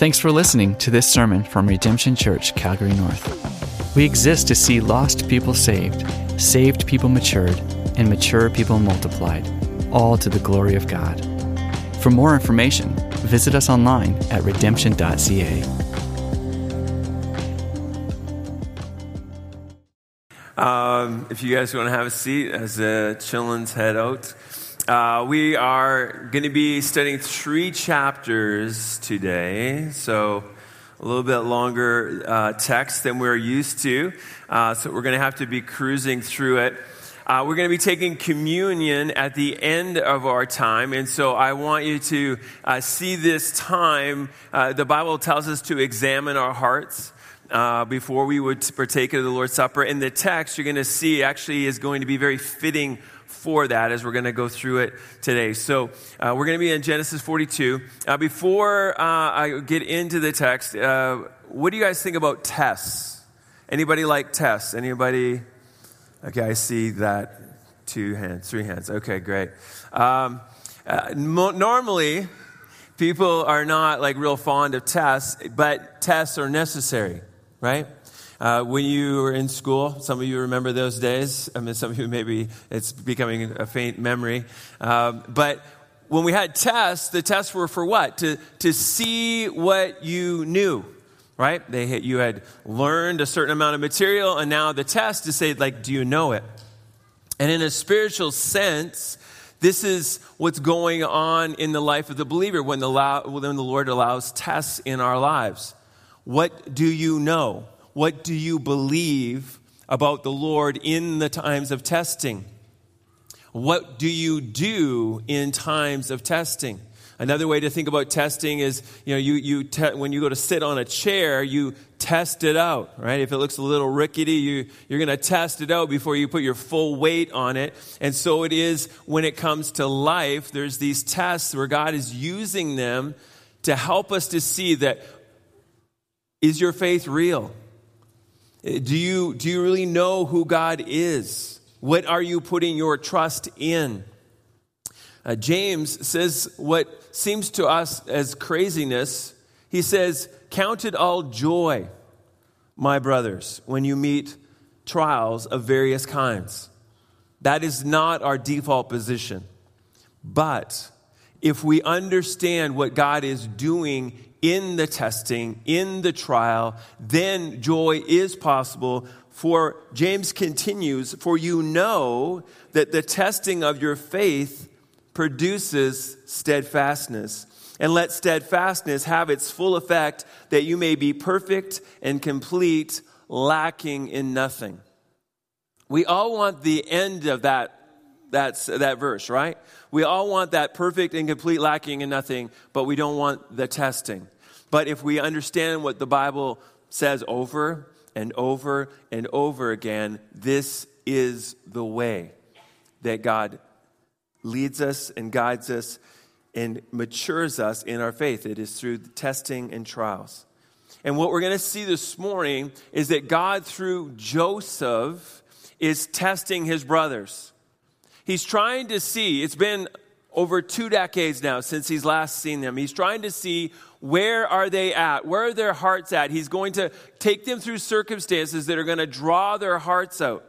Thanks for listening to this sermon from Redemption Church, Calgary North. We exist to see lost people saved, saved people matured, and mature people multiplied, all to the glory of God. For more information, visit us online at redemption.ca. Um, if you guys want to have a seat as the chillins head out, uh, we are going to be studying three chapters today. So, a little bit longer uh, text than we're used to. Uh, so, we're going to have to be cruising through it. Uh, we're going to be taking communion at the end of our time. And so I want you to uh, see this time. Uh, the Bible tells us to examine our hearts. Uh, before we would partake of the Lord's Supper. And the text you're going to see actually is going to be very fitting for that as we're going to go through it today. So uh, we're going to be in Genesis 42. Uh, before uh, I get into the text, uh, what do you guys think about tests? Anybody like tests? Anybody? Okay, I see that. Two hands, three hands. Okay, great. Um, uh, mo- normally, people are not like real fond of tests, but tests are necessary right? Uh, when you were in school, some of you remember those days. I mean, some of you maybe it's becoming a faint memory. Um, but when we had tests, the tests were for what? To, to see what you knew, right? They you had learned a certain amount of material, and now the test to say, like, do you know it? And in a spiritual sense, this is what's going on in the life of the believer when the, when the Lord allows tests in our lives. What do you know? What do you believe about the Lord in the times of testing? What do you do in times of testing? Another way to think about testing is, you know, you, you te- when you go to sit on a chair, you test it out, right? If it looks a little rickety, you, you're going to test it out before you put your full weight on it. And so it is when it comes to life. There's these tests where God is using them to help us to see that is your faith real? Do you, do you really know who God is? What are you putting your trust in? Uh, James says what seems to us as craziness. He says, Count it all joy, my brothers, when you meet trials of various kinds. That is not our default position. But if we understand what God is doing in the testing, in the trial, then joy is possible. For James continues, for you know that the testing of your faith produces steadfastness. And let steadfastness have its full effect that you may be perfect and complete, lacking in nothing. We all want the end of that that's that verse, right? We all want that perfect and complete lacking in nothing, but we don't want the testing. But if we understand what the Bible says over and over and over again, this is the way that God leads us and guides us and matures us in our faith. It is through testing and trials. And what we're going to see this morning is that God, through Joseph, is testing his brothers. He's trying to see, it's been over two decades now since he's last seen them. He's trying to see where are they at? Where are their hearts at? He's going to take them through circumstances that are going to draw their hearts out.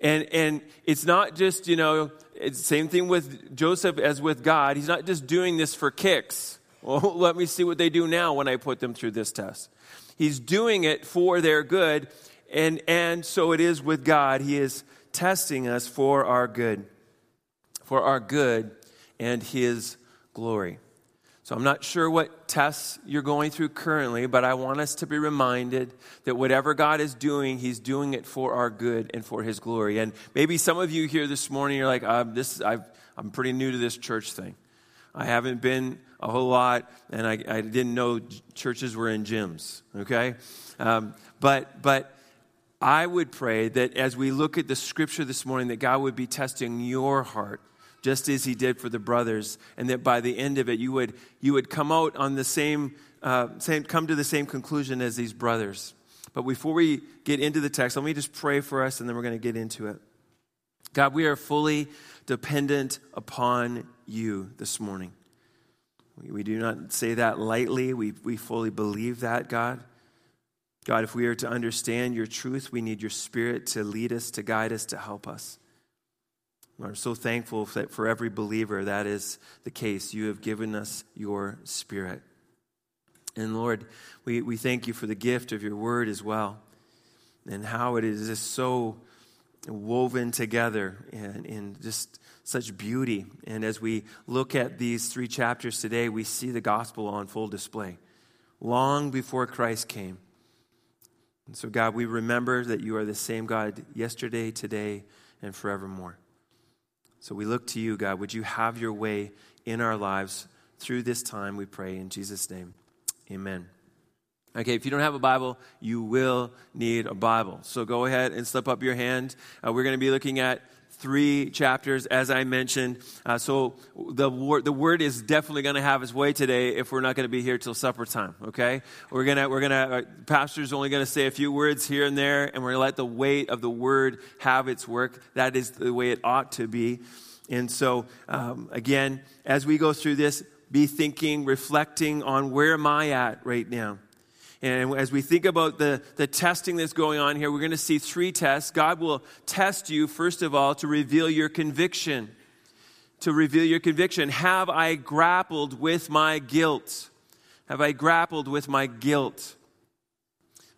And, and it's not just, you know, same thing with Joseph as with God. He's not just doing this for kicks. Well, let me see what they do now when I put them through this test. He's doing it for their good. And, and so it is with God. He is testing us for our good, for our good and His glory. So I'm not sure what tests you're going through currently, but I want us to be reminded that whatever God is doing, He's doing it for our good and for His glory. And maybe some of you here this morning, you're like, uh, "This, i am pretty new to this church thing. I haven't been a whole lot, and I, I didn't know churches were in gyms." Okay, um, but but. I would pray that as we look at the scripture this morning, that God would be testing your heart just as he did for the brothers, and that by the end of it, you would, you would come out on the same, uh, same, come to the same conclusion as these brothers. But before we get into the text, let me just pray for us, and then we're going to get into it. God, we are fully dependent upon you this morning. We do not say that lightly. We, we fully believe that, God. God, if we are to understand your truth, we need your spirit to lead us, to guide us, to help us. We're so thankful that for every believer that is the case. You have given us your spirit. And Lord, we, we thank you for the gift of your word as well and how it is just so woven together in, in just such beauty. And as we look at these three chapters today, we see the gospel on full display long before Christ came. And so, God, we remember that you are the same God yesterday, today, and forevermore. So we look to you, God. Would you have your way in our lives through this time, we pray in Jesus' name. Amen. Okay, if you don't have a Bible, you will need a Bible. So go ahead and slip up your hand. Uh, we're going to be looking at three chapters, as I mentioned. Uh, so the word, the word is definitely going to have its way today if we're not going to be here till supper time. Okay, we're gonna we're gonna uh, pastor's only going to say a few words here and there, and we're going to let the weight of the word have its work. That is the way it ought to be. And so um, again, as we go through this, be thinking, reflecting on where am I at right now. And as we think about the, the testing that's going on here, we're going to see three tests. God will test you, first of all, to reveal your conviction. To reveal your conviction. Have I grappled with my guilt? Have I grappled with my guilt?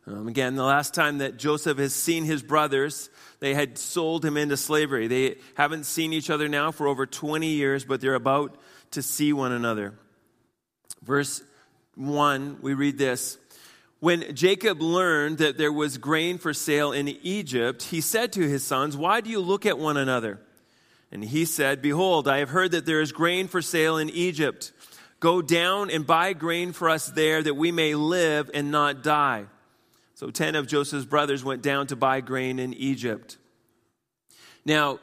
Um, again, the last time that Joseph has seen his brothers, they had sold him into slavery. They haven't seen each other now for over 20 years, but they're about to see one another. Verse 1, we read this when Jacob learned that there was grain for sale in Egypt, he said to his sons, Why do you look at one another? And he said, Behold, I have heard that there is grain for sale in Egypt. Go down and buy grain for us there that we may live and not die. So ten of Joseph's brothers went down to buy grain in Egypt. Now,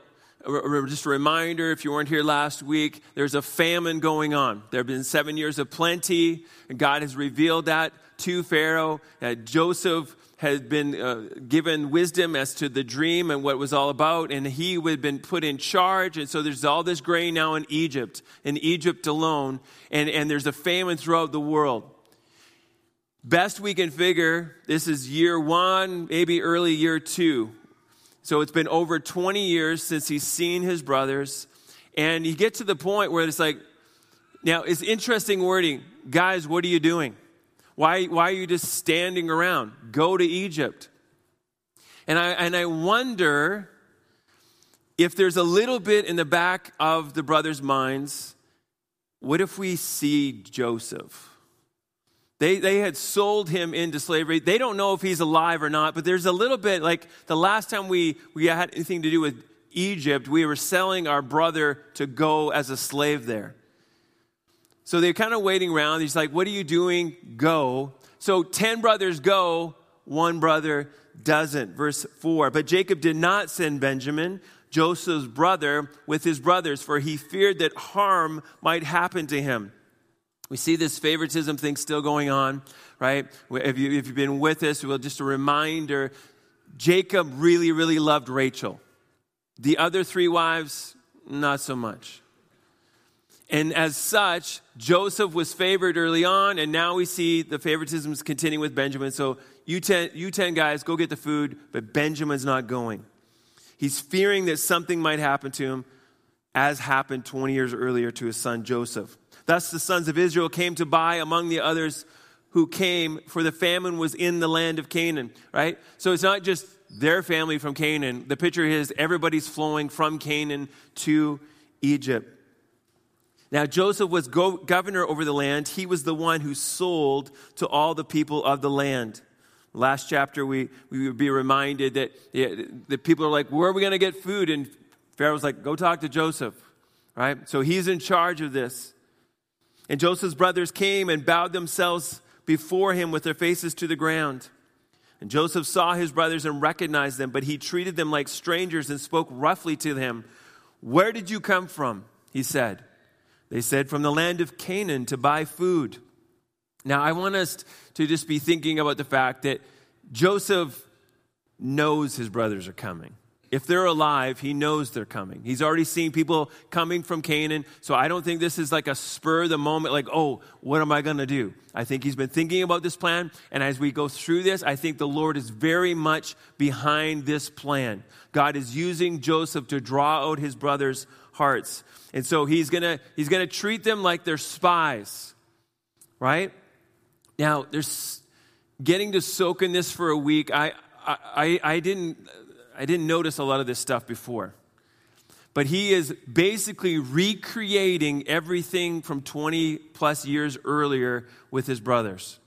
just a reminder if you weren't here last week, there's a famine going on. There have been seven years of plenty, and God has revealed that to Pharaoh. Joseph had been uh, given wisdom as to the dream and what it was all about, and he had been put in charge. And so there's all this grain now in Egypt, in Egypt alone, and, and there's a famine throughout the world. Best we can figure, this is year one, maybe early year two. So it's been over 20 years since he's seen his brothers. And you get to the point where it's like, now it's interesting wording. Guys, what are you doing? Why, why are you just standing around? Go to Egypt. And I, and I wonder if there's a little bit in the back of the brothers' minds what if we see Joseph? They, they had sold him into slavery. They don't know if he's alive or not, but there's a little bit like the last time we, we had anything to do with Egypt, we were selling our brother to go as a slave there. So they're kind of waiting around. He's like, What are you doing? Go. So 10 brothers go, one brother doesn't. Verse 4. But Jacob did not send Benjamin, Joseph's brother, with his brothers, for he feared that harm might happen to him. We see this favoritism thing still going on, right? If, you, you've been with us, well, just a reminder Jacob really, really loved Rachel. The other three wives, not so much. And as such, Joseph was favored early on, and now we see the favoritism is continuing with Benjamin. So you ten, you 10 guys, go get the food, but Benjamin's not going. He's fearing that something might happen to him, as happened 20 years earlier to his son Joseph. Thus the sons of Israel came to buy among the others who came, for the famine was in the land of Canaan, right? So it's not just their family from Canaan. The picture is everybody's flowing from Canaan to Egypt. Now, Joseph was go- governor over the land. He was the one who sold to all the people of the land. Last chapter, we, we would be reminded that the people are like, Where are we going to get food? And Pharaoh's like, Go talk to Joseph, right? So he's in charge of this. And Joseph's brothers came and bowed themselves before him with their faces to the ground. And Joseph saw his brothers and recognized them, but he treated them like strangers and spoke roughly to them. Where did you come from? He said. They said, From the land of Canaan to buy food. Now, I want us to just be thinking about the fact that Joseph knows his brothers are coming. If they're alive, he knows they're coming. He's already seen people coming from Canaan. So I don't think this is like a spur the moment, like, oh, what am I going to do? I think he's been thinking about this plan. And as we go through this, I think the Lord is very much behind this plan. God is using Joseph to draw out his brothers' hearts. And so he's going to he's going to treat them like they're spies. Right? Now, there's getting to soak in this for a week. I I, I didn't I didn't notice a lot of this stuff before. But he is basically recreating everything from 20 plus years earlier with his brothers.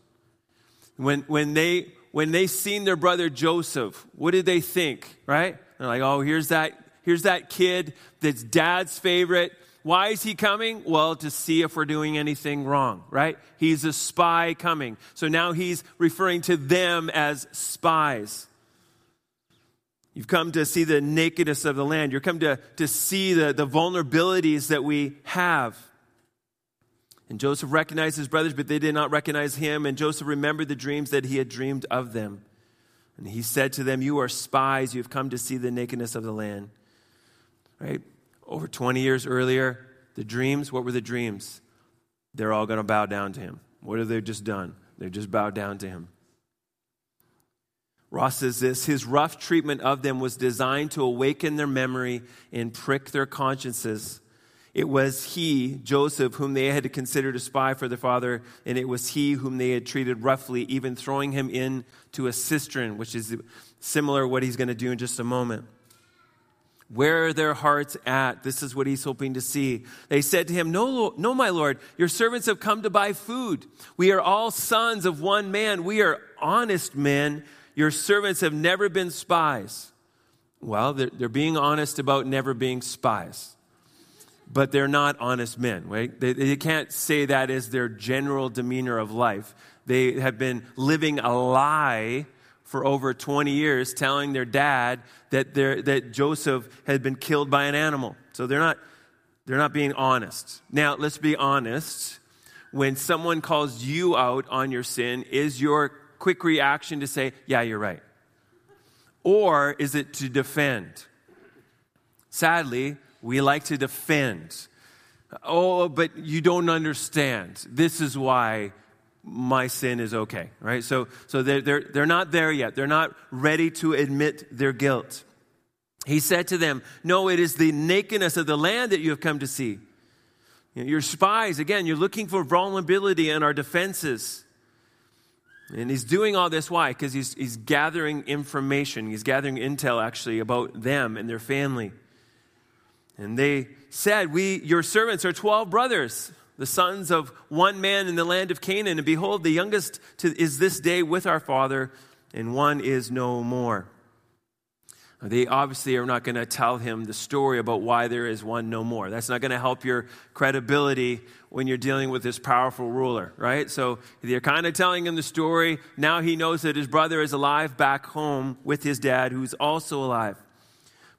When, when, they, when they seen their brother Joseph, what did they think, right? They're like, oh, here's that, here's that kid that's dad's favorite. Why is he coming? Well, to see if we're doing anything wrong, right? He's a spy coming. So now he's referring to them as spies. You've come to see the nakedness of the land. You've come to, to see the, the vulnerabilities that we have. And Joseph recognized his brothers, but they did not recognize him. And Joseph remembered the dreams that he had dreamed of them. And he said to them, You are spies. You have come to see the nakedness of the land. Right? Over 20 years earlier, the dreams, what were the dreams? They're all going to bow down to him. What have they just done? They just bowed down to him. Ross says this His rough treatment of them was designed to awaken their memory and prick their consciences. It was he, Joseph, whom they had considered a spy for their father, and it was he whom they had treated roughly, even throwing him into a cistern, which is similar to what he's going to do in just a moment. Where are their hearts at? This is what he's hoping to see. They said to him, No, no, my Lord, your servants have come to buy food. We are all sons of one man. We are honest men your servants have never been spies. Well, they're, they're being honest about never being spies. But they're not honest men, right? They, they can't say that as their general demeanor of life. They have been living a lie for over 20 years, telling their dad that, that Joseph had been killed by an animal. So they're not, they're not being honest. Now, let's be honest. When someone calls you out on your sin, is your quick reaction to say, yeah, you're right? Or is it to defend? Sadly, we like to defend. Oh, but you don't understand. This is why my sin is okay, right? So, so they're, they're, they're not there yet. They're not ready to admit their guilt. He said to them, No, it is the nakedness of the land that you have come to see. You're spies. Again, you're looking for vulnerability in our defenses. And he's doing all this, why? Because he's, he's gathering information. He's gathering intel, actually, about them and their family. And they said, We, your servants, are 12 brothers, the sons of one man in the land of Canaan. And behold, the youngest to, is this day with our father, and one is no more. They obviously are not going to tell him the story about why there is one no more. That's not going to help your credibility when you're dealing with this powerful ruler, right? So they're kind of telling him the story. Now he knows that his brother is alive back home with his dad, who's also alive.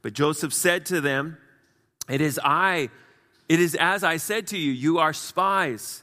But Joseph said to them, It is I, it is as I said to you, you are spies.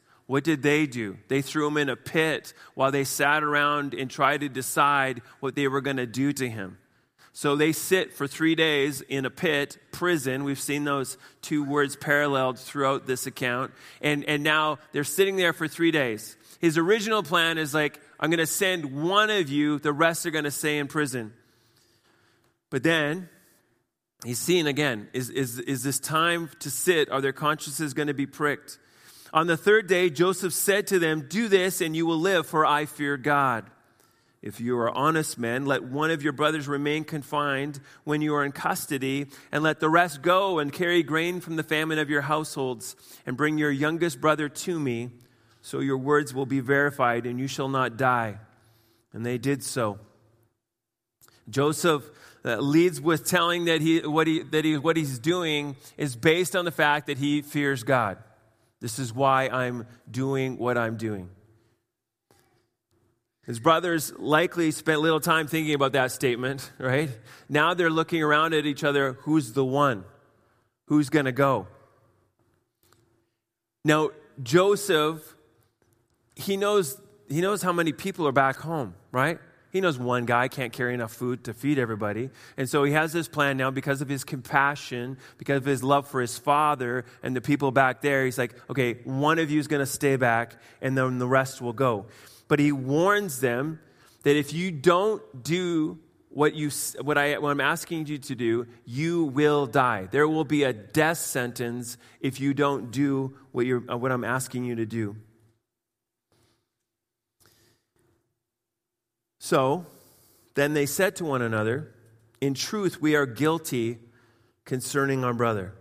What did they do? They threw him in a pit while they sat around and tried to decide what they were going to do to him. So they sit for three days in a pit, prison. We've seen those two words paralleled throughout this account. And, and now they're sitting there for three days. His original plan is like, I'm going to send one of you, the rest are going to stay in prison. But then he's seeing again is, is, is this time to sit? Are their consciences going to be pricked? On the third day, Joseph said to them, Do this and you will live, for I fear God. If you are honest men, let one of your brothers remain confined when you are in custody, and let the rest go and carry grain from the famine of your households, and bring your youngest brother to me, so your words will be verified, and you shall not die. And they did so. Joseph uh, leads with telling that, he, what, he, that he, what he's doing is based on the fact that he fears God. This is why I'm doing what I'm doing. His brothers likely spent little time thinking about that statement, right? Now they're looking around at each other who's the one? Who's going to go? Now, Joseph, he knows, he knows how many people are back home, right? He knows one guy can't carry enough food to feed everybody. And so he has this plan now because of his compassion, because of his love for his father and the people back there. He's like, okay, one of you is going to stay back, and then the rest will go. But he warns them that if you don't do what, you, what, I, what I'm asking you to do, you will die. There will be a death sentence if you don't do what, you're, what I'm asking you to do. So then they said to one another, In truth, we are guilty concerning our brother,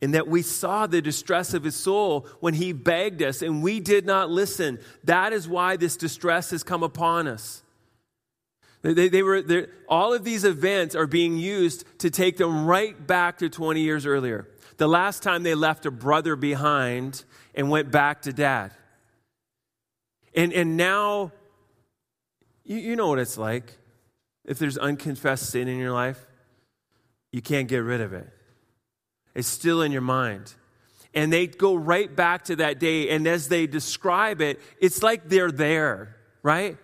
in that we saw the distress of his soul when he begged us, and we did not listen. That is why this distress has come upon us. They, they were, all of these events are being used to take them right back to 20 years earlier. The last time they left a brother behind and went back to dad. And, and now you, you know what it's like. If there's unconfessed sin in your life, you can't get rid of it. It's still in your mind. And they go right back to that day, and as they describe it, it's like they're there, right?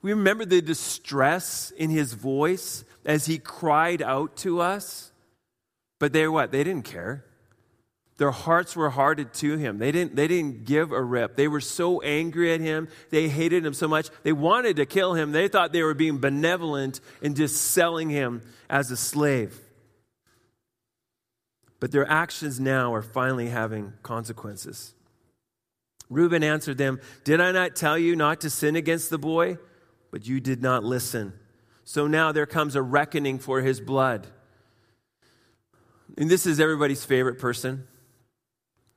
We remember the distress in his voice as he cried out to us. But they're what? They didn't care. Their hearts were hardened to him. They didn't, they didn't give a rip. They were so angry at him. They hated him so much. They wanted to kill him. They thought they were being benevolent and just selling him as a slave. But their actions now are finally having consequences. Reuben answered them, Did I not tell you not to sin against the boy? But you did not listen. So now there comes a reckoning for his blood. And this is everybody's favorite person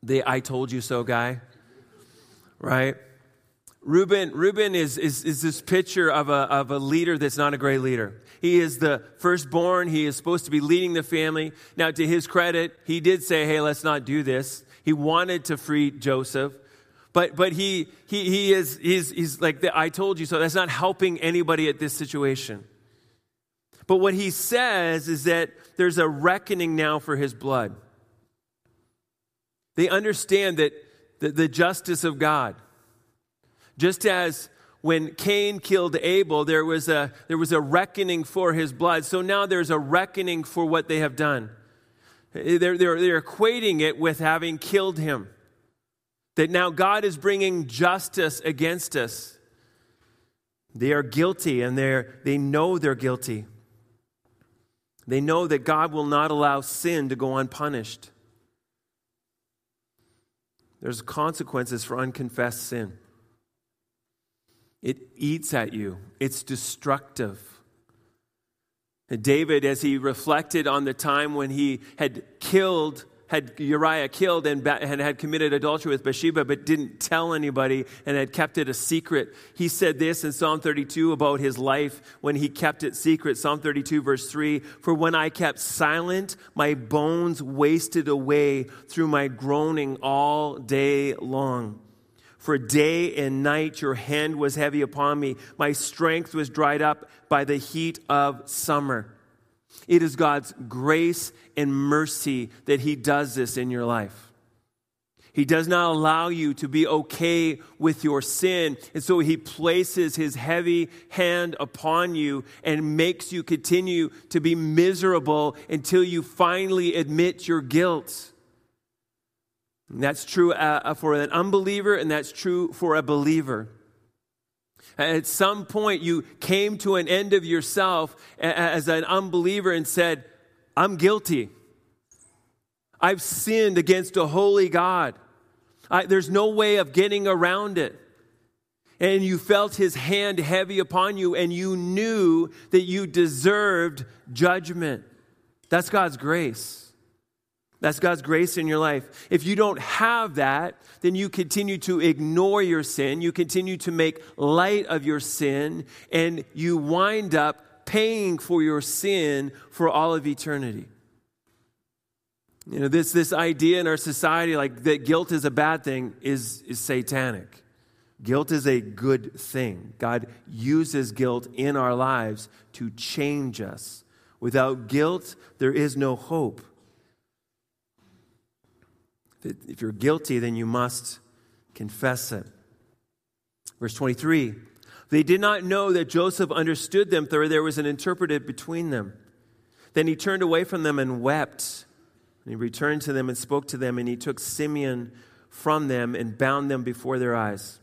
the I told you so guy, right? Reuben, Reuben is, is, is this picture of a, of a leader that's not a great leader. He is the firstborn. He is supposed to be leading the family. Now, to his credit, he did say, hey, let's not do this. He wanted to free Joseph. But, but he, he, he is he's, he's like, the, I told you so. That's not helping anybody at this situation. But what he says is that there's a reckoning now for his blood. They understand that the, the justice of God. Just as when Cain killed Abel, there was, a, there was a reckoning for his blood. So now there's a reckoning for what they have done. They're, they're, they're equating it with having killed him. That now God is bringing justice against us. They are guilty and they're, they know they're guilty. They know that God will not allow sin to go unpunished. There's consequences for unconfessed sin. It eats at you, it's destructive. David, as he reflected on the time when he had killed had Uriah killed and, had committed adultery with Bathsheba, but didn't tell anybody and had kept it a secret. He said this in Psalm 32 about his life when he kept it secret. Psalm 32, verse 3 For when I kept silent, my bones wasted away through my groaning all day long. For day and night your hand was heavy upon me. My strength was dried up by the heat of summer. It is God's grace and mercy that He does this in your life. He does not allow you to be okay with your sin. And so he places his heavy hand upon you and makes you continue to be miserable until you finally admit your guilt. And that's true uh, for an unbeliever, and that's true for a believer. At some point, you came to an end of yourself as an unbeliever and said, I'm guilty. I've sinned against a holy God. I, there's no way of getting around it. And you felt his hand heavy upon you, and you knew that you deserved judgment. That's God's grace. That's God's grace in your life. If you don't have that, then you continue to ignore your sin. You continue to make light of your sin, and you wind up paying for your sin for all of eternity. You know, this, this idea in our society, like that guilt is a bad thing, is, is satanic. Guilt is a good thing. God uses guilt in our lives to change us. Without guilt, there is no hope. If you're guilty, then you must confess it. Verse 23 They did not know that Joseph understood them, for there was an interpreter between them. Then he turned away from them and wept. And he returned to them and spoke to them, and he took Simeon from them and bound them before their eyes.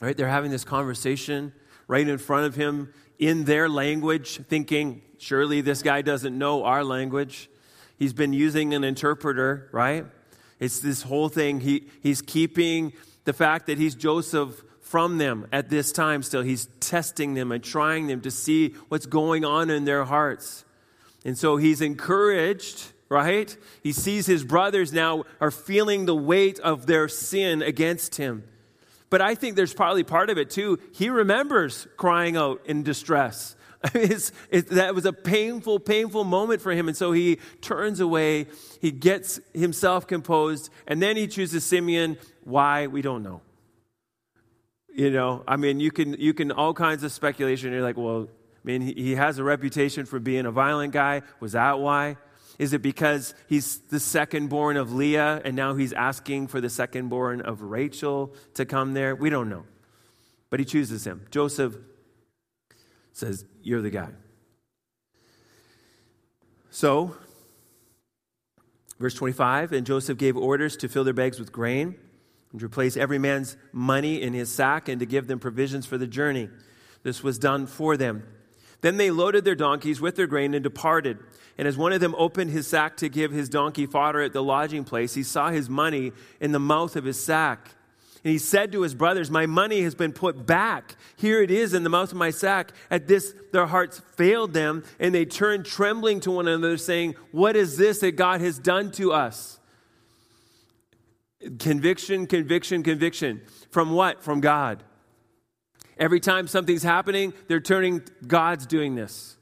All right, they're having this conversation right in front of him in their language, thinking, surely this guy doesn't know our language. He's been using an interpreter, right? It's this whole thing. He, he's keeping the fact that he's Joseph from them at this time still. He's testing them and trying them to see what's going on in their hearts. And so he's encouraged, right? He sees his brothers now are feeling the weight of their sin against him. But I think there's probably part of it too. He remembers crying out in distress. It's, it, that was a painful, painful moment for him. And so he turns away, he gets himself composed, and then he chooses Simeon. Why? We don't know. You know, I mean, you can, you can all kinds of speculation. You're like, well, I mean, he, he has a reputation for being a violent guy. Was that why? Is it because he's the second born of Leah and now he's asking for the second born of Rachel to come there? We don't know. But he chooses him. Joseph says, You're the guy. So, verse 25, and Joseph gave orders to fill their bags with grain and to replace every man's money in his sack and to give them provisions for the journey. This was done for them. Then they loaded their donkeys with their grain and departed. And as one of them opened his sack to give his donkey fodder at the lodging place, he saw his money in the mouth of his sack. And he said to his brothers, My money has been put back. Here it is in the mouth of my sack. At this, their hearts failed them, and they turned trembling to one another, saying, What is this that God has done to us? Conviction, conviction, conviction. From what? From God. Every time something's happening, they're turning, God's doing this.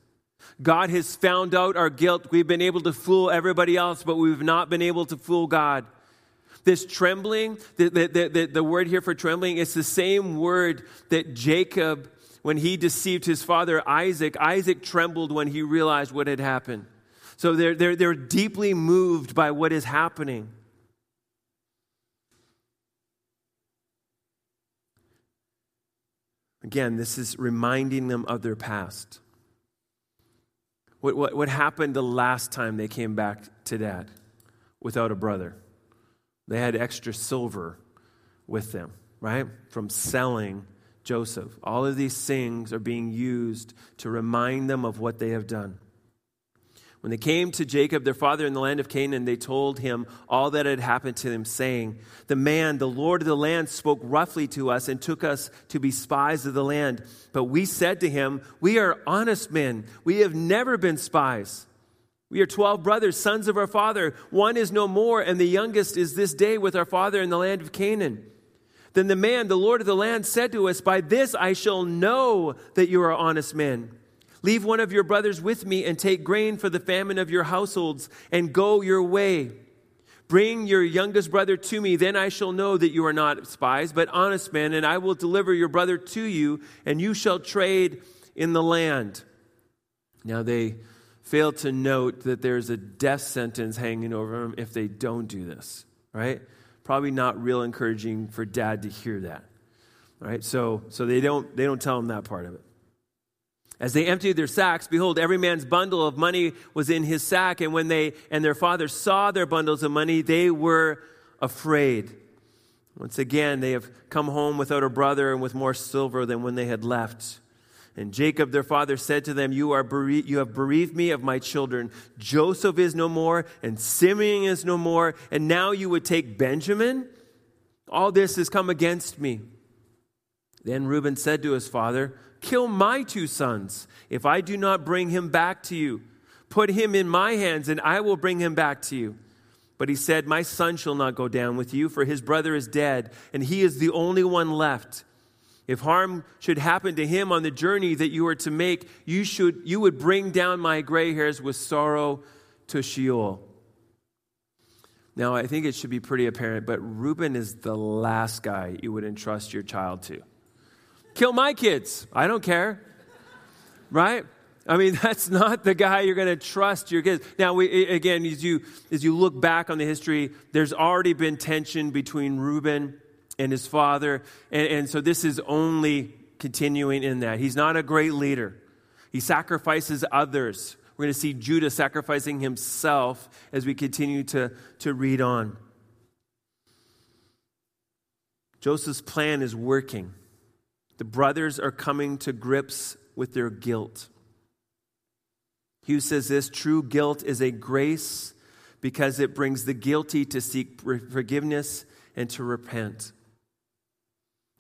God has found out our guilt. We've been able to fool everybody else, but we've not been able to fool God. This trembling, the, the, the, the word here for trembling, it's the same word that Jacob, when he deceived his father Isaac, Isaac trembled when he realized what had happened. So they're, they're, they're deeply moved by what is happening. Again, this is reminding them of their past. What, what, what happened the last time they came back to dad without a brother? They had extra silver with them, right? From selling Joseph. All of these things are being used to remind them of what they have done. When they came to Jacob, their father, in the land of Canaan, they told him all that had happened to them, saying, The man, the Lord of the land, spoke roughly to us and took us to be spies of the land. But we said to him, We are honest men. We have never been spies. We are 12 brothers, sons of our father. One is no more, and the youngest is this day with our father in the land of Canaan. Then the man, the Lord of the land, said to us, By this I shall know that you are honest men. Leave one of your brothers with me and take grain for the famine of your households and go your way. Bring your youngest brother to me, then I shall know that you are not spies, but honest men, and I will deliver your brother to you, and you shall trade in the land. Now they fail to note that there's a death sentence hanging over them if they don't do this, right? Probably not real encouraging for dad to hear that, right? So, so they, don't, they don't tell him that part of it. As they emptied their sacks, behold, every man's bundle of money was in his sack. And when they and their father saw their bundles of money, they were afraid. Once again, they have come home without a brother and with more silver than when they had left. And Jacob, their father, said to them, you, are bere- you have bereaved me of my children. Joseph is no more, and Simeon is no more, and now you would take Benjamin? All this has come against me. Then Reuben said to his father, Kill my two sons if I do not bring him back to you. Put him in my hands, and I will bring him back to you. But he said, My son shall not go down with you, for his brother is dead, and he is the only one left. If harm should happen to him on the journey that you are to make, you, should, you would bring down my gray hairs with sorrow to Sheol. Now, I think it should be pretty apparent, but Reuben is the last guy you would entrust your child to. Kill my kids. I don't care. Right? I mean, that's not the guy you're going to trust your kids. Now, we, again, as you, as you look back on the history, there's already been tension between Reuben and his father. And, and so this is only continuing in that. He's not a great leader, he sacrifices others. We're going to see Judah sacrificing himself as we continue to, to read on. Joseph's plan is working. The brothers are coming to grips with their guilt. Hugh says this true guilt is a grace because it brings the guilty to seek forgiveness and to repent.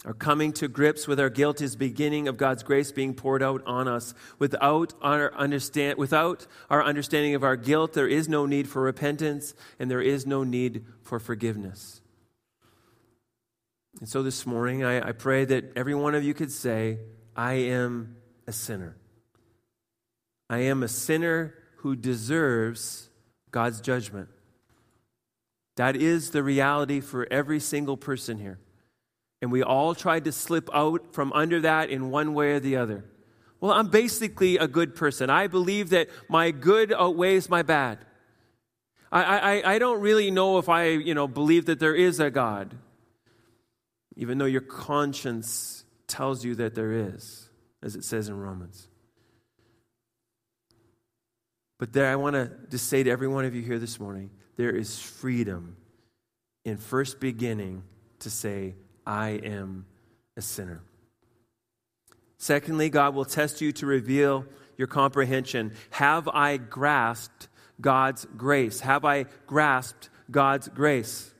Our coming to grips with our guilt is beginning of God's grace being poured out on us. Without our, understand, without our understanding of our guilt, there is no need for repentance and there is no need for forgiveness. And so this morning, I, I pray that every one of you could say, I am a sinner. I am a sinner who deserves God's judgment. That is the reality for every single person here. And we all tried to slip out from under that in one way or the other. Well, I'm basically a good person. I believe that my good outweighs my bad. I, I, I don't really know if I you know, believe that there is a God, even though your conscience tells you that there is, as it says in Romans. But there, I want to just say to every one of you here this morning there is freedom in first beginning to say, I am a sinner. Secondly, God will test you to reveal your comprehension. Have I grasped God's grace? Have I grasped God's grace?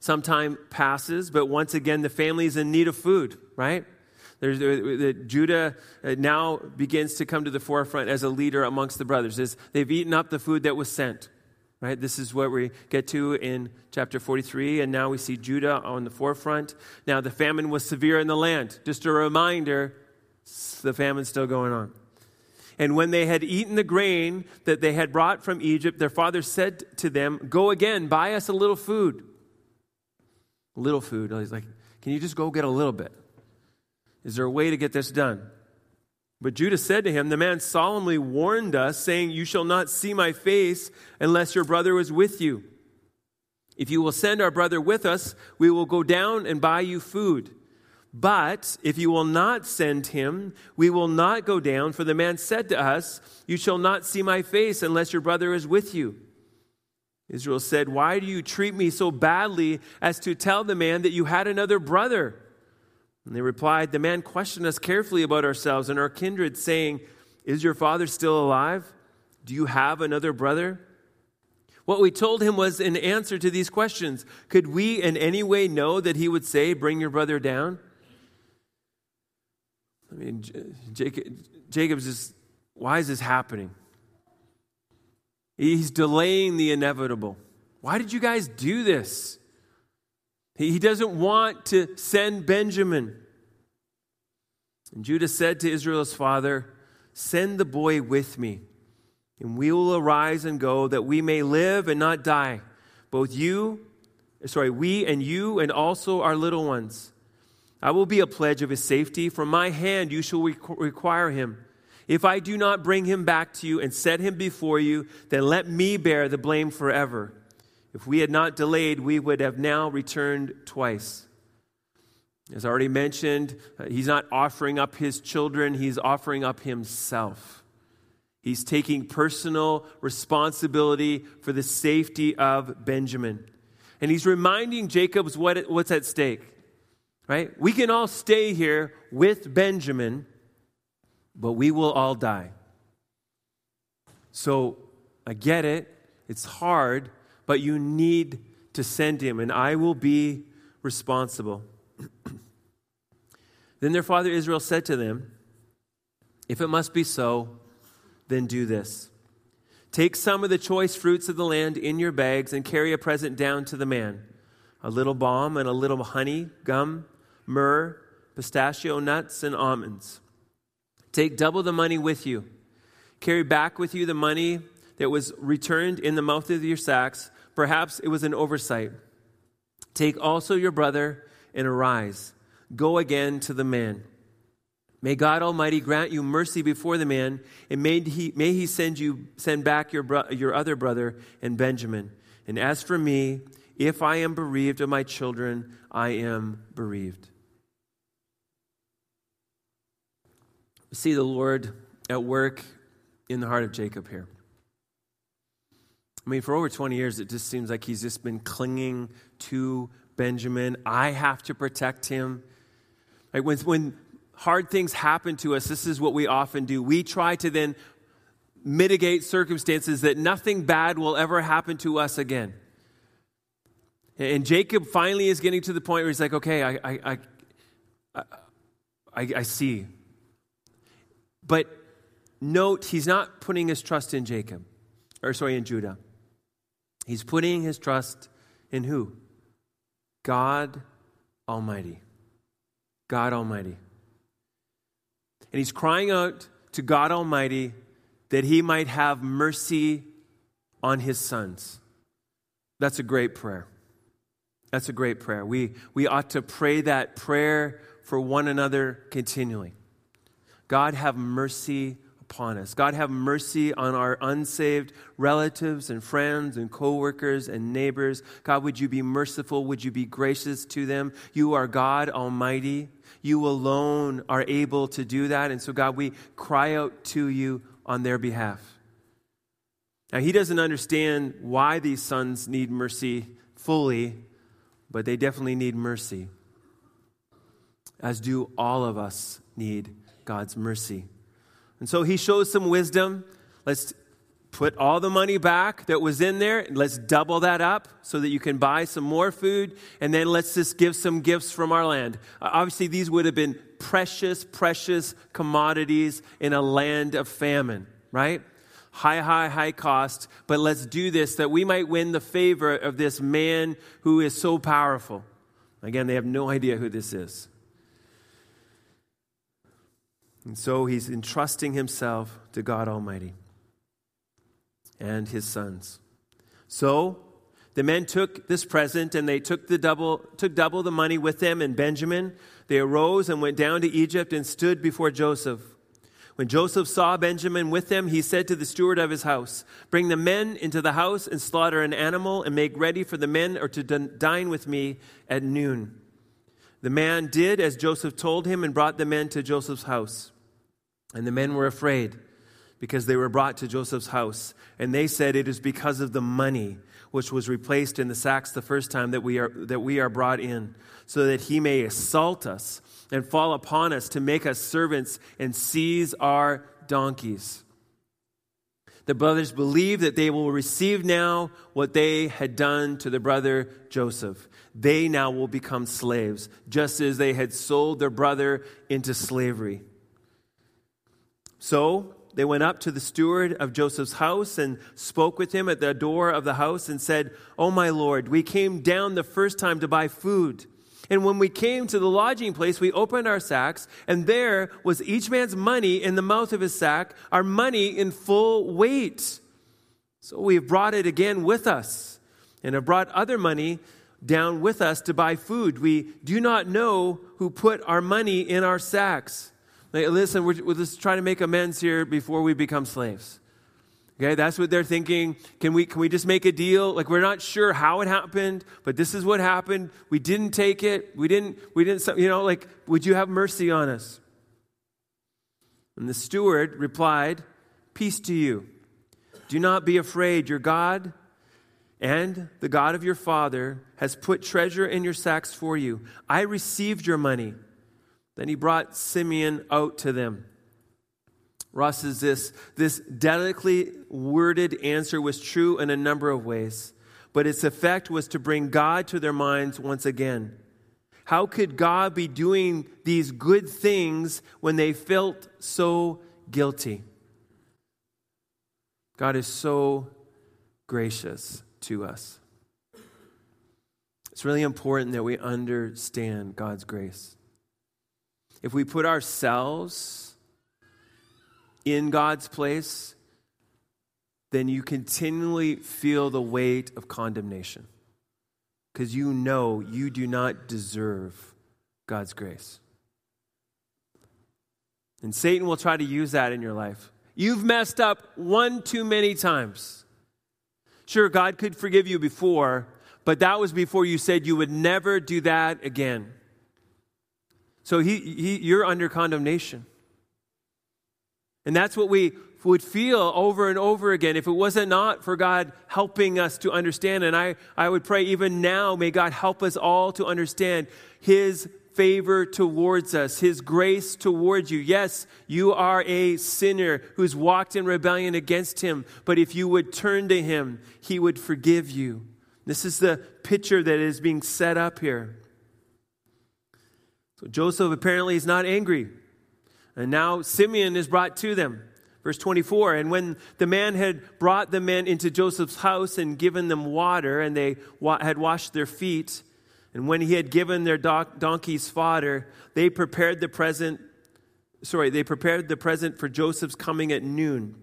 Some time passes, but once again, the family is in need of food, right? There's, uh, Judah uh, now begins to come to the forefront as a leader amongst the brothers. As they've eaten up the food that was sent. Right? This is what we get to in chapter 43, and now we see Judah on the forefront. Now, the famine was severe in the land. Just a reminder the famine's still going on. And when they had eaten the grain that they had brought from Egypt, their father said to them, Go again, buy us a little food. Little food. He's like, Can you just go get a little bit? Is there a way to get this done? But Judah said to him, The man solemnly warned us, saying, You shall not see my face unless your brother is with you. If you will send our brother with us, we will go down and buy you food. But if you will not send him, we will not go down, for the man said to us, You shall not see my face unless your brother is with you. Israel said, Why do you treat me so badly as to tell the man that you had another brother? And they replied, The man questioned us carefully about ourselves and our kindred, saying, Is your father still alive? Do you have another brother? What we told him was an answer to these questions. Could we in any way know that he would say, Bring your brother down? I mean, Jacob, Jacob's just, why is this happening? He's delaying the inevitable. Why did you guys do this? He doesn't want to send Benjamin. And Judah said to Israel's father, Send the boy with me, and we will arise and go, that we may live and not die. Both you, sorry, we and you, and also our little ones. I will be a pledge of his safety. From my hand you shall require him. If I do not bring him back to you and set him before you, then let me bear the blame forever. If we had not delayed, we would have now returned twice. As already mentioned, uh, he's not offering up his children, he's offering up himself. He's taking personal responsibility for the safety of Benjamin. And he's reminding Jacob's what, what's at stake. Right? We can all stay here with Benjamin, but we will all die. So I get it. It's hard, but you need to send him, and I will be responsible. then their father Israel said to them, If it must be so, then do this. Take some of the choice fruits of the land in your bags and carry a present down to the man a little balm and a little honey, gum, myrrh, pistachio nuts, and almonds. Take double the money with you. Carry back with you the money that was returned in the mouth of your sacks. Perhaps it was an oversight. Take also your brother and arise. Go again to the man. May God Almighty grant you mercy before the man, and may he, may he send you send back your, bro, your other brother and Benjamin. And as for me, if I am bereaved of my children, I am bereaved. see the Lord at work in the heart of Jacob here. I mean, for over 20 years, it just seems like he's just been clinging to Benjamin. I have to protect him. Like when, when hard things happen to us, this is what we often do. We try to then mitigate circumstances that nothing bad will ever happen to us again. And Jacob finally is getting to the point where he's like, okay, I, I, I, I, I see. But note, he's not putting his trust in Jacob, or sorry, in Judah. He's putting his trust in who? God Almighty. God Almighty. And he's crying out to God Almighty that he might have mercy on his sons. That's a great prayer. That's a great prayer. We, we ought to pray that prayer for one another continually. God, have mercy upon us. God, have mercy on our unsaved relatives and friends and coworkers and neighbors. God, would you be merciful? Would you be gracious to them? You are God Almighty. You alone are able to do that. And so, God, we cry out to you on their behalf. Now, he doesn't understand why these sons need mercy fully, but they definitely need mercy, as do all of us need God's mercy. And so he shows some wisdom. Let's put all the money back that was in there. Let's double that up so that you can buy some more food. And then let's just give some gifts from our land. Uh, obviously, these would have been precious, precious commodities in a land of famine, right? High, high, high cost. But let's do this that we might win the favor of this man who is so powerful. Again, they have no idea who this is. And so he's entrusting himself to God Almighty and his sons. So the men took this present and they took the double took double the money with them and Benjamin. They arose and went down to Egypt and stood before Joseph. When Joseph saw Benjamin with them, he said to the steward of his house, Bring the men into the house and slaughter an animal and make ready for the men or to dine with me at noon. The man did as Joseph told him and brought the men to Joseph's house. And the men were afraid because they were brought to Joseph's house. And they said, It is because of the money which was replaced in the sacks the first time that we are, that we are brought in, so that he may assault us and fall upon us to make us servants and seize our donkeys. The brothers believe that they will receive now what they had done to their brother Joseph. They now will become slaves, just as they had sold their brother into slavery. So they went up to the steward of Joseph's house and spoke with him at the door of the house and said, Oh, my Lord, we came down the first time to buy food. And when we came to the lodging place, we opened our sacks, and there was each man's money in the mouth of his sack, our money in full weight. So we have brought it again with us, and have brought other money down with us to buy food. We do not know who put our money in our sacks. Like, listen, we're, we're just trying to make amends here before we become slaves. Okay, that's what they're thinking. Can we, can we just make a deal? Like, we're not sure how it happened, but this is what happened. We didn't take it. We didn't, we didn't, you know, like, would you have mercy on us? And the steward replied, Peace to you. Do not be afraid. Your God and the God of your father has put treasure in your sacks for you. I received your money then he brought Simeon out to them. Ross says this this delicately worded answer was true in a number of ways, but its effect was to bring God to their minds once again. How could God be doing these good things when they felt so guilty? God is so gracious to us. It's really important that we understand God's grace. if we put ourselves in God's place, then you continually feel the weight of condemnation because you know you do not deserve God's grace. And Satan will try to use that in your life. You've messed up one too many times. Sure, God could forgive you before, but that was before you said you would never do that again. So he, he, you're under condemnation. And that's what we would feel over and over again if it wasn't not for God helping us to understand. And I, I would pray even now, may God help us all to understand His favor towards us, His grace towards you. Yes, you are a sinner who's walked in rebellion against Him, but if you would turn to Him, He would forgive you. This is the picture that is being set up here. So Joseph apparently is not angry. And now Simeon is brought to them. Verse 24, and when the man had brought the men into Joseph's house and given them water, and they had washed their feet, and when he had given their donkeys fodder, they prepared the present, sorry, they prepared the present for Joseph's coming at noon.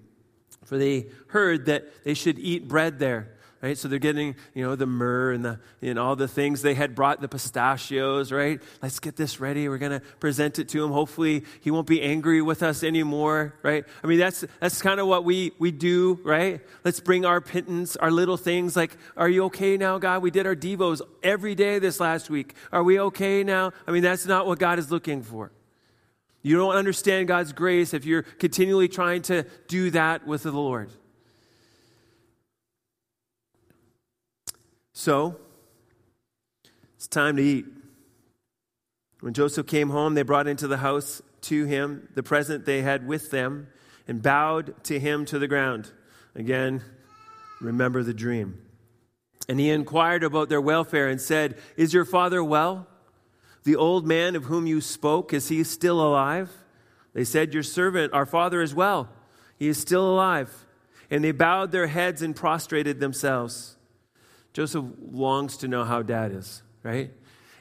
For they heard that they should eat bread there right? So they're getting, you know, the myrrh and the and all the things they had brought, the pistachios, right? Let's get this ready. We're going to present it to him. Hopefully, he won't be angry with us anymore, right? I mean, that's that's kind of what we we do, right? Let's bring our pittance, our little things. Like, are you okay now, God? We did our devos every day this last week. Are we okay now? I mean, that's not what God is looking for. You don't understand God's grace if you're continually trying to do that with the Lord. So, it's time to eat. When Joseph came home, they brought into the house to him the present they had with them and bowed to him to the ground. Again, remember the dream. And he inquired about their welfare and said, Is your father well? The old man of whom you spoke, is he still alive? They said, Your servant, our father, is well. He is still alive. And they bowed their heads and prostrated themselves. Joseph longs to know how dad is, right?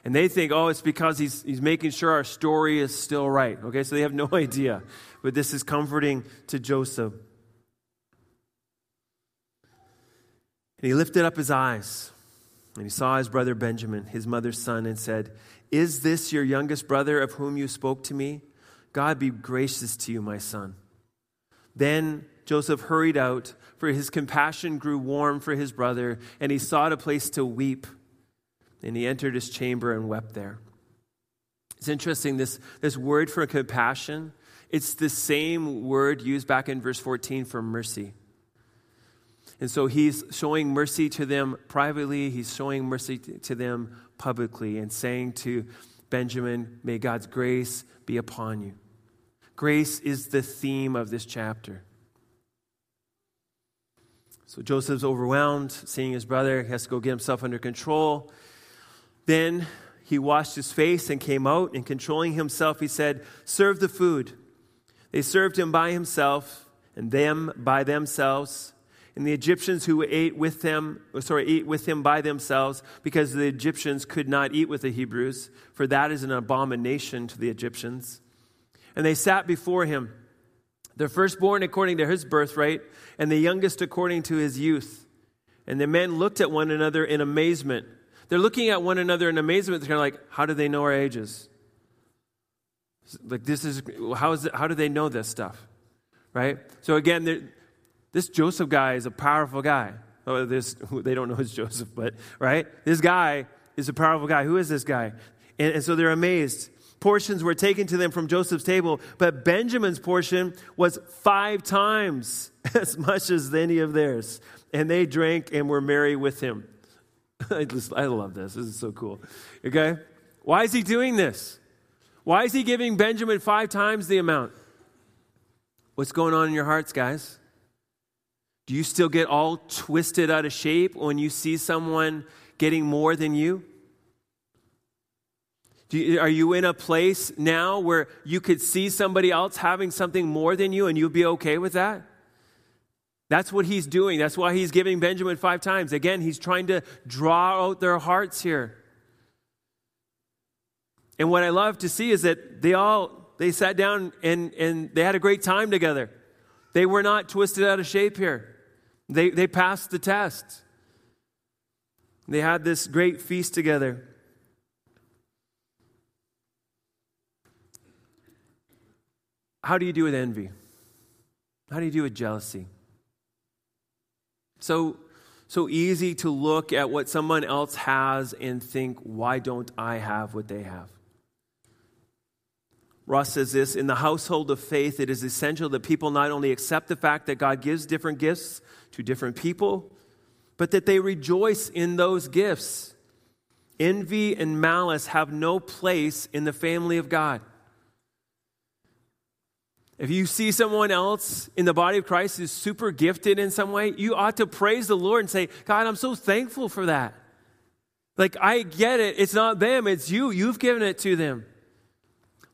And they think, oh, it's because he's, he's making sure our story is still right. Okay, so they have no idea. But this is comforting to Joseph. And he lifted up his eyes and he saw his brother Benjamin, his mother's son, and said, Is this your youngest brother of whom you spoke to me? God be gracious to you, my son. Then Joseph hurried out for his compassion grew warm for his brother, and he sought a place to weep. And he entered his chamber and wept there. It's interesting, this, this word for compassion, it's the same word used back in verse 14 for mercy. And so he's showing mercy to them privately, he's showing mercy to them publicly, and saying to Benjamin, May God's grace be upon you. Grace is the theme of this chapter. So Joseph's overwhelmed, seeing his brother. He has to go get himself under control. Then he washed his face and came out, and controlling himself, he said, Serve the food. They served him by himself, and them by themselves. And the Egyptians who ate with them, sorry, ate with him by themselves, because the Egyptians could not eat with the Hebrews, for that is an abomination to the Egyptians. And they sat before him the firstborn according to his birthright, and the youngest according to his youth. And the men looked at one another in amazement. They're looking at one another in amazement. They're kind of like, how do they know our ages? Like, this is, how, is it, how do they know this stuff? Right? So, again, this Joseph guy is a powerful guy. Oh, this, they don't know it's Joseph, but, right? This guy is a powerful guy. Who is this guy? And, and so they're amazed portions were taken to them from Joseph's table, but Benjamin's portion was five times as much as any of theirs. And they drank and were merry with him. I, just, I love this. This is so cool. Okay? Why is he doing this? Why is he giving Benjamin five times the amount? What's going on in your hearts, guys? Do you still get all twisted out of shape when you see someone getting more than you? You, are you in a place now where you could see somebody else having something more than you and you'd be okay with that? That's what he's doing. That's why he's giving Benjamin five times. Again, he's trying to draw out their hearts here. And what I love to see is that they all they sat down and, and they had a great time together. They were not twisted out of shape here. They, they passed the test. They had this great feast together. How do you do with envy? How do you do with jealousy? So, so easy to look at what someone else has and think, why don't I have what they have? Ross says this In the household of faith, it is essential that people not only accept the fact that God gives different gifts to different people, but that they rejoice in those gifts. Envy and malice have no place in the family of God. If you see someone else in the body of Christ who's super gifted in some way, you ought to praise the Lord and say, God, I'm so thankful for that. Like, I get it. It's not them, it's you. You've given it to them.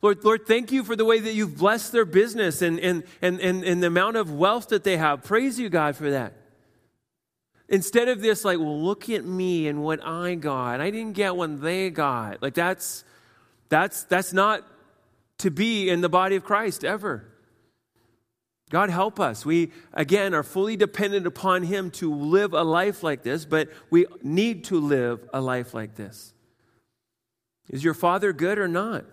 Lord, Lord, thank you for the way that you've blessed their business and, and, and, and, and the amount of wealth that they have. Praise you, God, for that. Instead of this, like, well, look at me and what I got. I didn't get what they got. Like, that's, that's, that's not to be in the body of Christ ever. God help us. We, again, are fully dependent upon Him to live a life like this, but we need to live a life like this. Is your Father good or not?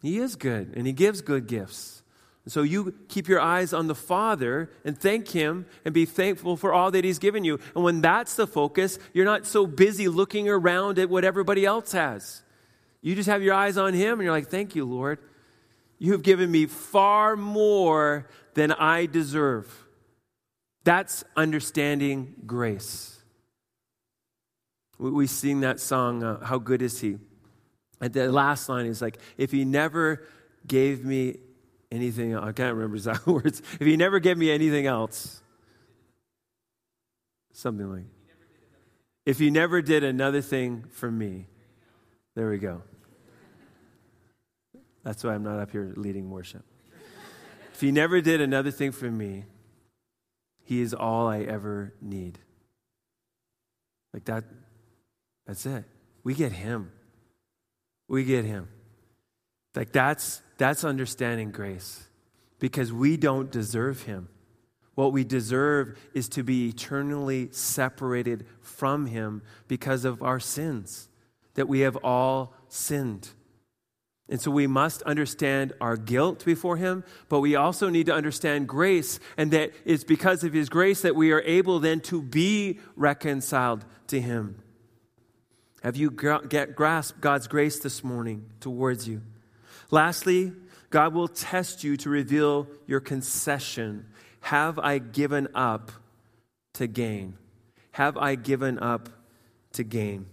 He is good and He gives good gifts. So you keep your eyes on the Father and thank Him and be thankful for all that He's given you. And when that's the focus, you're not so busy looking around at what everybody else has. You just have your eyes on Him and you're like, Thank you, Lord. You have given me far more than I deserve. That's understanding grace. We sing that song, uh, How Good Is He? And the last line is like, if he never gave me anything, I can't remember exact words. If he never gave me anything else, something like, if he never did another thing for me, there we go. That's why I'm not up here leading worship. If he never did another thing for me, he is all I ever need. Like that, that's it. We get him we get him. Like that's that's understanding grace because we don't deserve him. What we deserve is to be eternally separated from him because of our sins, that we have all sinned. And so we must understand our guilt before Him, but we also need to understand grace, and that it's because of His grace that we are able then to be reconciled to Him. Have you get, grasped God's grace this morning towards you? Lastly, God will test you to reveal your concession. Have I given up to gain? Have I given up to gain?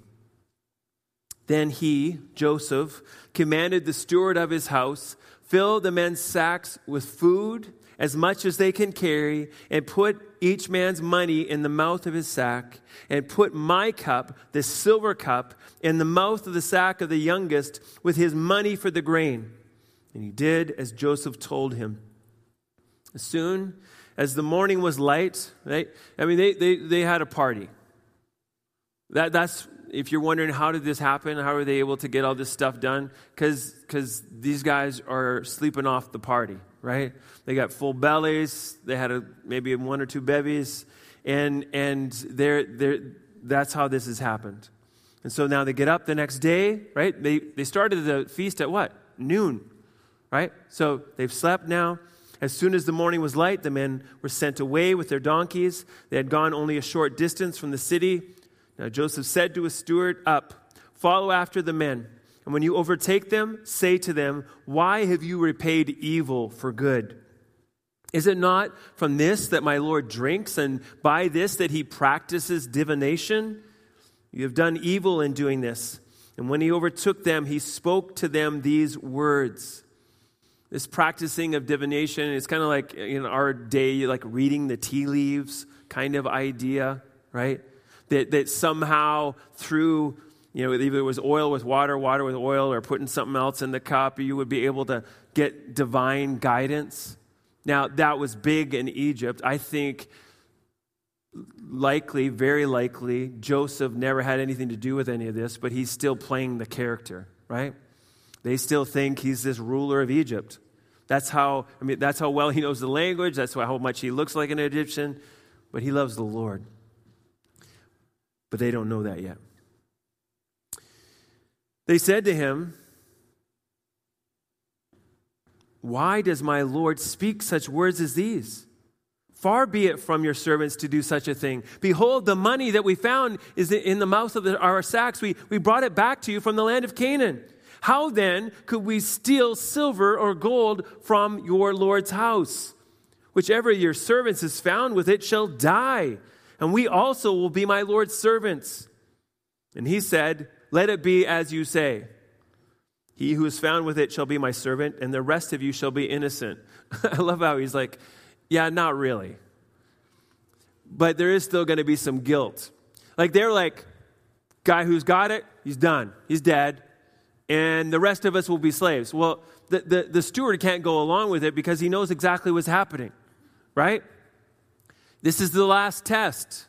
Then he, Joseph, commanded the steward of his house, fill the men's sacks with food as much as they can carry, and put each man's money in the mouth of his sack, and put my cup, the silver cup, in the mouth of the sack of the youngest with his money for the grain. And he did as Joseph told him. As soon as the morning was light, right? I mean, they, they, they had a party. That, that's, if you're wondering how did this happen, how are they able to get all this stuff done? Because these guys are sleeping off the party right? They got full bellies. They had a, maybe one or two bevies. And, and they're, they're, that's how this has happened. And so now they get up the next day, right? They, they started the feast at what? Noon, right? So they've slept now. As soon as the morning was light, the men were sent away with their donkeys. They had gone only a short distance from the city. Now Joseph said to his steward, Up, follow after the men. And when you overtake them, say to them, Why have you repaid evil for good? Is it not from this that my Lord drinks, and by this that he practices divination? You have done evil in doing this. And when he overtook them, he spoke to them these words. This practicing of divination is kind of like in our day, like reading the tea leaves kind of idea, right? That, that somehow through you know, either it was oil with water, water with oil, or putting something else in the cup, you would be able to get divine guidance. Now, that was big in Egypt. I think likely, very likely, Joseph never had anything to do with any of this, but he's still playing the character, right? They still think he's this ruler of Egypt. That's how, I mean, that's how well he knows the language, that's how much he looks like an Egyptian, but he loves the Lord. But they don't know that yet. They said to him, Why does my Lord speak such words as these? Far be it from your servants to do such a thing. Behold, the money that we found is in the mouth of the, our sacks. We, we brought it back to you from the land of Canaan. How then could we steal silver or gold from your Lord's house? Whichever your servants is found with it shall die, and we also will be my Lord's servants. And he said, Let it be as you say. He who is found with it shall be my servant, and the rest of you shall be innocent. I love how he's like, Yeah, not really. But there is still going to be some guilt. Like they're like, Guy who's got it, he's done, he's dead and the rest of us will be slaves. Well, the, the, the, steward can't go along with it because he knows exactly what's happening, right? This is the last test.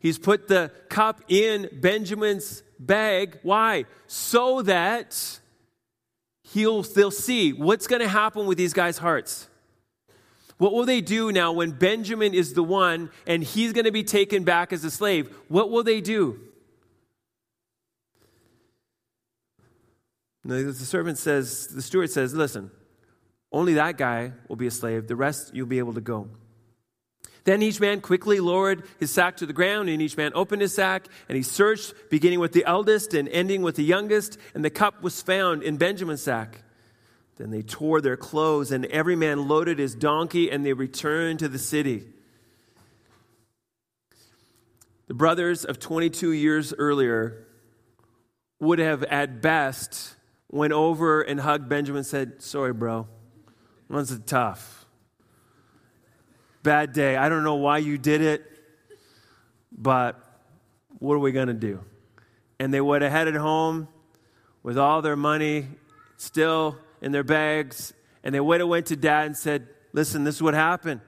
He's put the cup in Benjamin's bag. Why? So that he'll, they'll see what's going to happen with these guys' hearts. What will they do now when Benjamin is the one and he's going to be taken back as a slave? What will they do? the servant says, the steward says, listen, only that guy will be a slave. The rest you'll be able to go. Then each man quickly lowered his sack to the ground, and each man opened his sack, and he searched, beginning with the eldest and ending with the youngest, and the cup was found in Benjamin's sack. Then they tore their clothes, and every man loaded his donkey, and they returned to the city. The brothers of 22 years earlier would have, at best, went over and hugged Benjamin and said, Sorry, bro. Was tough? Bad day. I don't know why you did it, but what are we going to do? And they would have headed home with all their money still in their bags, and they would have went to dad and said, Listen, this is what happened.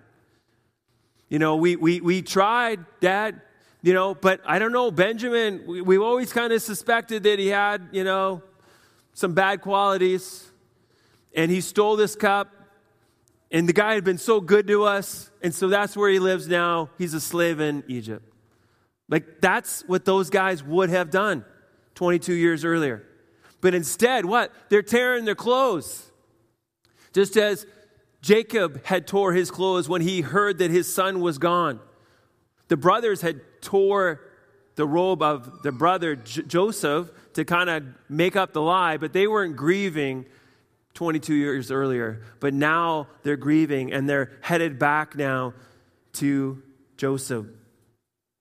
You know, we, we, we tried, dad, you know, but I don't know, Benjamin, we, we've always kind of suspected that he had, you know, some bad qualities, and he stole this cup. And the guy had been so good to us, and so that's where he lives now. He's a slave in Egypt. Like, that's what those guys would have done 22 years earlier. But instead, what? They're tearing their clothes. Just as Jacob had tore his clothes when he heard that his son was gone. The brothers had tore the robe of their brother J- Joseph to kind of make up the lie, but they weren't grieving 22 years earlier. But now they're grieving and they're headed back now to Joseph.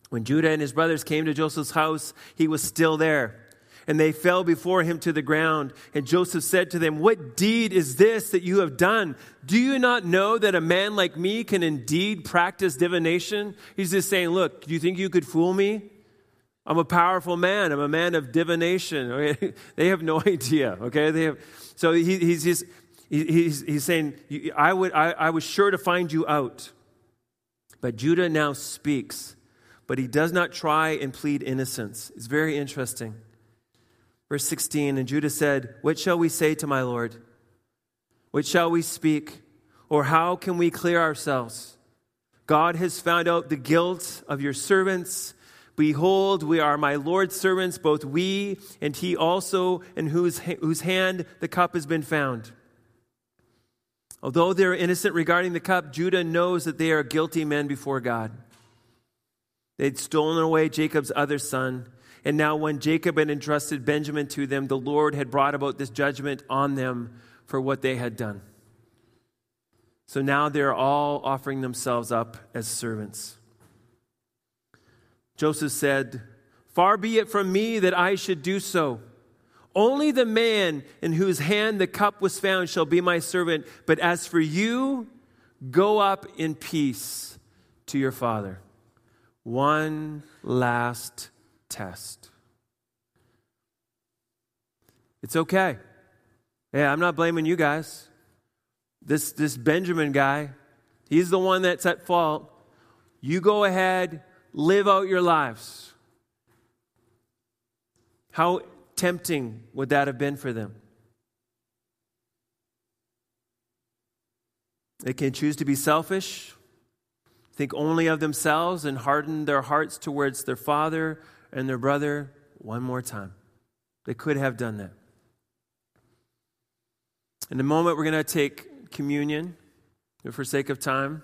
When Judah and his brothers came to Joseph's house, he was still there. And they fell before him to the ground. And Joseph said to them, What deed is this that you have done? Do you not know that a man like me can indeed practice divination? He's just saying, Look, do you think you could fool me? I'm a powerful man. I'm a man of divination. Okay? they have no idea. Okay, they have. So he, he's just he's, he's saying, I would I, I was sure to find you out. But Judah now speaks, but he does not try and plead innocence. It's very interesting. Verse 16, and Judah said, What shall we say to my Lord? What shall we speak? Or how can we clear ourselves? God has found out the guilt of your servants Behold, we are my Lord's servants, both we and he also, in whose, whose hand the cup has been found. Although they are innocent regarding the cup, Judah knows that they are guilty men before God. They'd stolen away Jacob's other son, and now when Jacob had entrusted Benjamin to them, the Lord had brought about this judgment on them for what they had done. So now they're all offering themselves up as servants. Joseph said, Far be it from me that I should do so. Only the man in whose hand the cup was found shall be my servant. But as for you, go up in peace to your father. One last test. It's okay. Yeah, I'm not blaming you guys. This, this Benjamin guy, he's the one that's at fault. You go ahead, live out your lives. How tempting would that have been for them? They can choose to be selfish, think only of themselves, and harden their hearts towards their father and their brother one more time. They could have done that. In a moment, we're going to take communion for sake of time.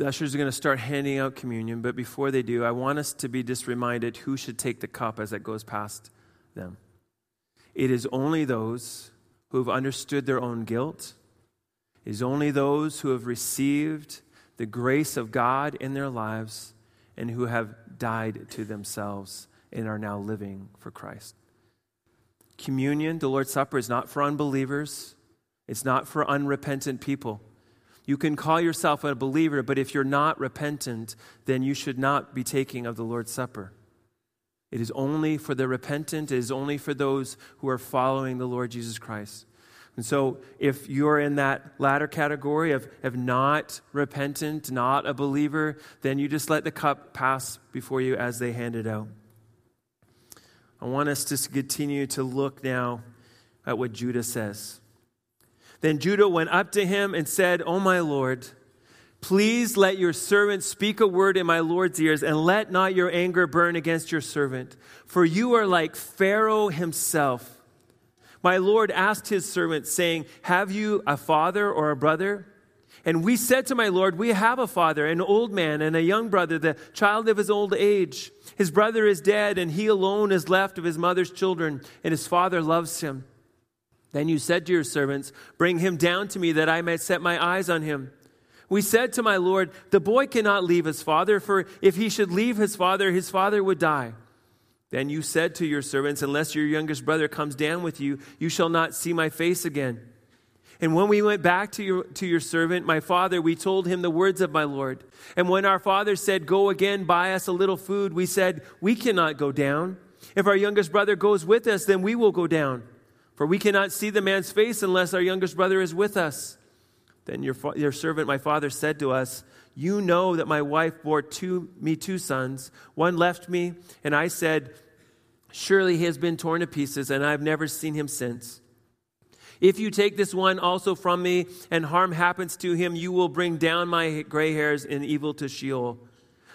The ushers are going to start handing out communion, but before they do, I want us to be just reminded who should take the cup as it goes past them. It is only those who have understood their own guilt, it is only those who have received the grace of God in their lives and who have died to themselves and are now living for Christ. Communion, the Lord's Supper, is not for unbelievers, it's not for unrepentant people. You can call yourself a believer, but if you're not repentant, then you should not be taking of the Lord's Supper. It is only for the repentant, it is only for those who are following the Lord Jesus Christ. And so, if you're in that latter category of, of not repentant, not a believer, then you just let the cup pass before you as they hand it out. I want us to continue to look now at what Judah says. Then Judah went up to him and said, O my Lord, please let your servant speak a word in my Lord's ears, and let not your anger burn against your servant. For you are like Pharaoh himself. My Lord asked his servant, saying, Have you a father or a brother? And we said to my Lord, We have a father, an old man, and a young brother, the child of his old age. His brother is dead, and he alone is left of his mother's children, and his father loves him. Then you said to your servants, Bring him down to me that I may set my eyes on him. We said to my Lord, The boy cannot leave his father, for if he should leave his father, his father would die. Then you said to your servants, Unless your youngest brother comes down with you, you shall not see my face again. And when we went back to your, to your servant, my father, we told him the words of my Lord. And when our father said, Go again, buy us a little food, we said, We cannot go down. If our youngest brother goes with us, then we will go down. For we cannot see the man's face unless our youngest brother is with us. Then your, your servant, my father, said to us, You know that my wife bore two, me two sons. One left me, and I said, Surely he has been torn to pieces, and I have never seen him since. If you take this one also from me, and harm happens to him, you will bring down my gray hairs in evil to Sheol.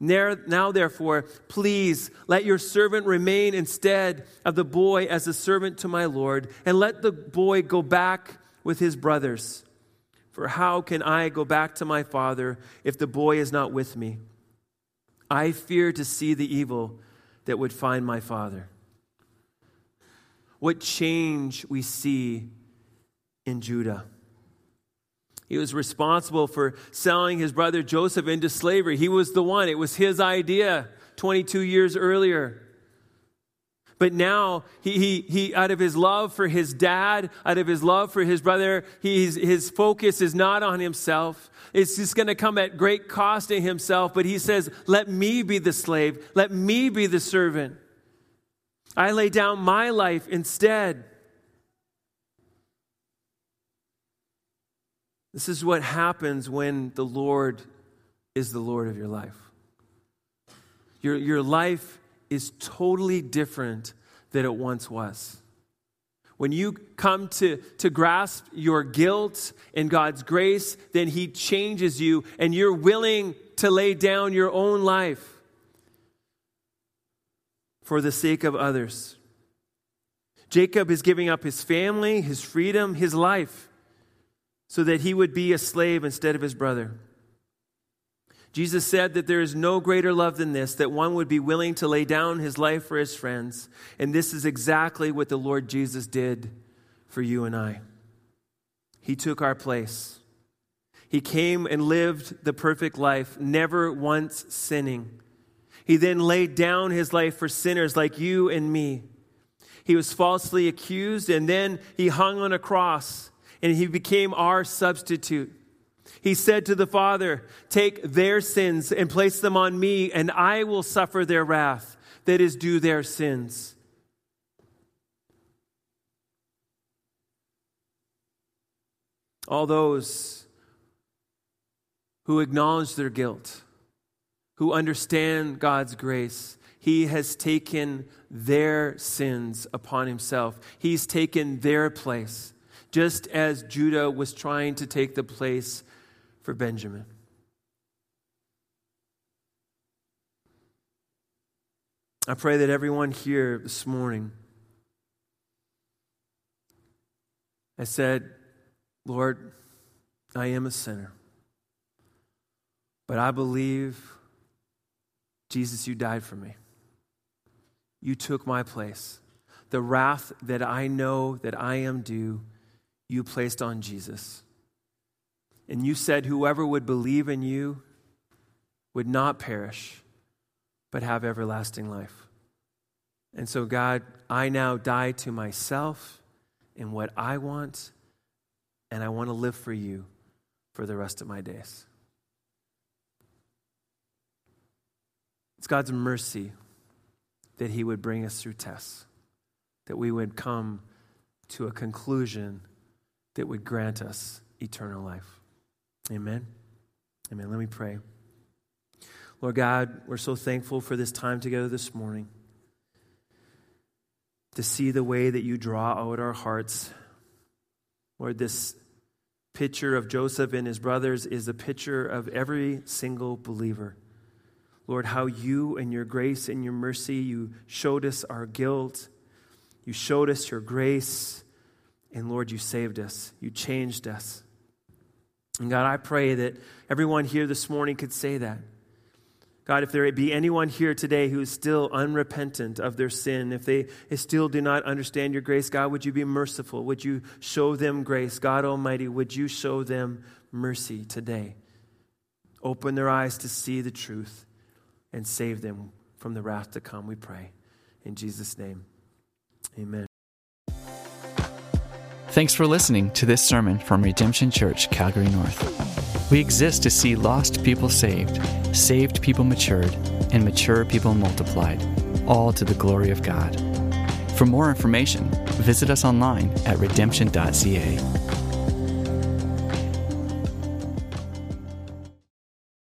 Now, therefore, please let your servant remain instead of the boy as a servant to my Lord, and let the boy go back with his brothers. For how can I go back to my father if the boy is not with me? I fear to see the evil that would find my father. What change we see in Judah. He was responsible for selling his brother Joseph into slavery. He was the one, it was his idea 22 years earlier. But now, he, he, he, out of his love for his dad, out of his love for his brother, he's, his focus is not on himself. It's just going to come at great cost to himself. But he says, Let me be the slave. Let me be the servant. I lay down my life instead. This is what happens when the Lord is the Lord of your life. Your, your life is totally different than it once was. When you come to, to grasp your guilt in God's grace, then He changes you and you're willing to lay down your own life for the sake of others. Jacob is giving up his family, his freedom, his life so that he would be a slave instead of his brother. Jesus said that there is no greater love than this, that one would be willing to lay down his life for his friends. And this is exactly what the Lord Jesus did for you and I. He took our place. He came and lived the perfect life, never once sinning. He then laid down his life for sinners like you and me. He was falsely accused, and then he hung on a cross, and he became our substitute. He said to the Father, Take their sins and place them on me, and I will suffer their wrath that is due their sins. All those who acknowledge their guilt, who understand God's grace, He has taken their sins upon Himself. He's taken their place, just as Judah was trying to take the place for Benjamin. I pray that everyone here this morning has said, Lord, I am a sinner, but I believe, Jesus, you died for me. You took my place. The wrath that I know that I am due, you placed on Jesus. And you said, Whoever would believe in you would not perish, but have everlasting life. And so, God, I now die to myself and what I want, and I want to live for you for the rest of my days. It's God's mercy that He would bring us through tests, that we would come to a conclusion that would grant us eternal life. Amen. Amen. Let me pray. Lord God, we're so thankful for this time together this morning to see the way that you draw out our hearts. Lord, this picture of Joseph and his brothers is a picture of every single believer. Lord, how you and your grace and your mercy, you showed us our guilt, you showed us your grace, and Lord, you saved us, you changed us. And God, I pray that everyone here this morning could say that. God, if there be anyone here today who is still unrepentant of their sin, if they still do not understand your grace, God, would you be merciful? Would you show them grace? God Almighty, would you show them mercy today? Open their eyes to see the truth and save them from the wrath to come, we pray. In Jesus' name, amen. Thanks for listening to this sermon from Redemption Church, Calgary North. We exist to see lost people saved, saved people matured, and mature people multiplied, all to the glory of God. For more information, visit us online at redemption.ca.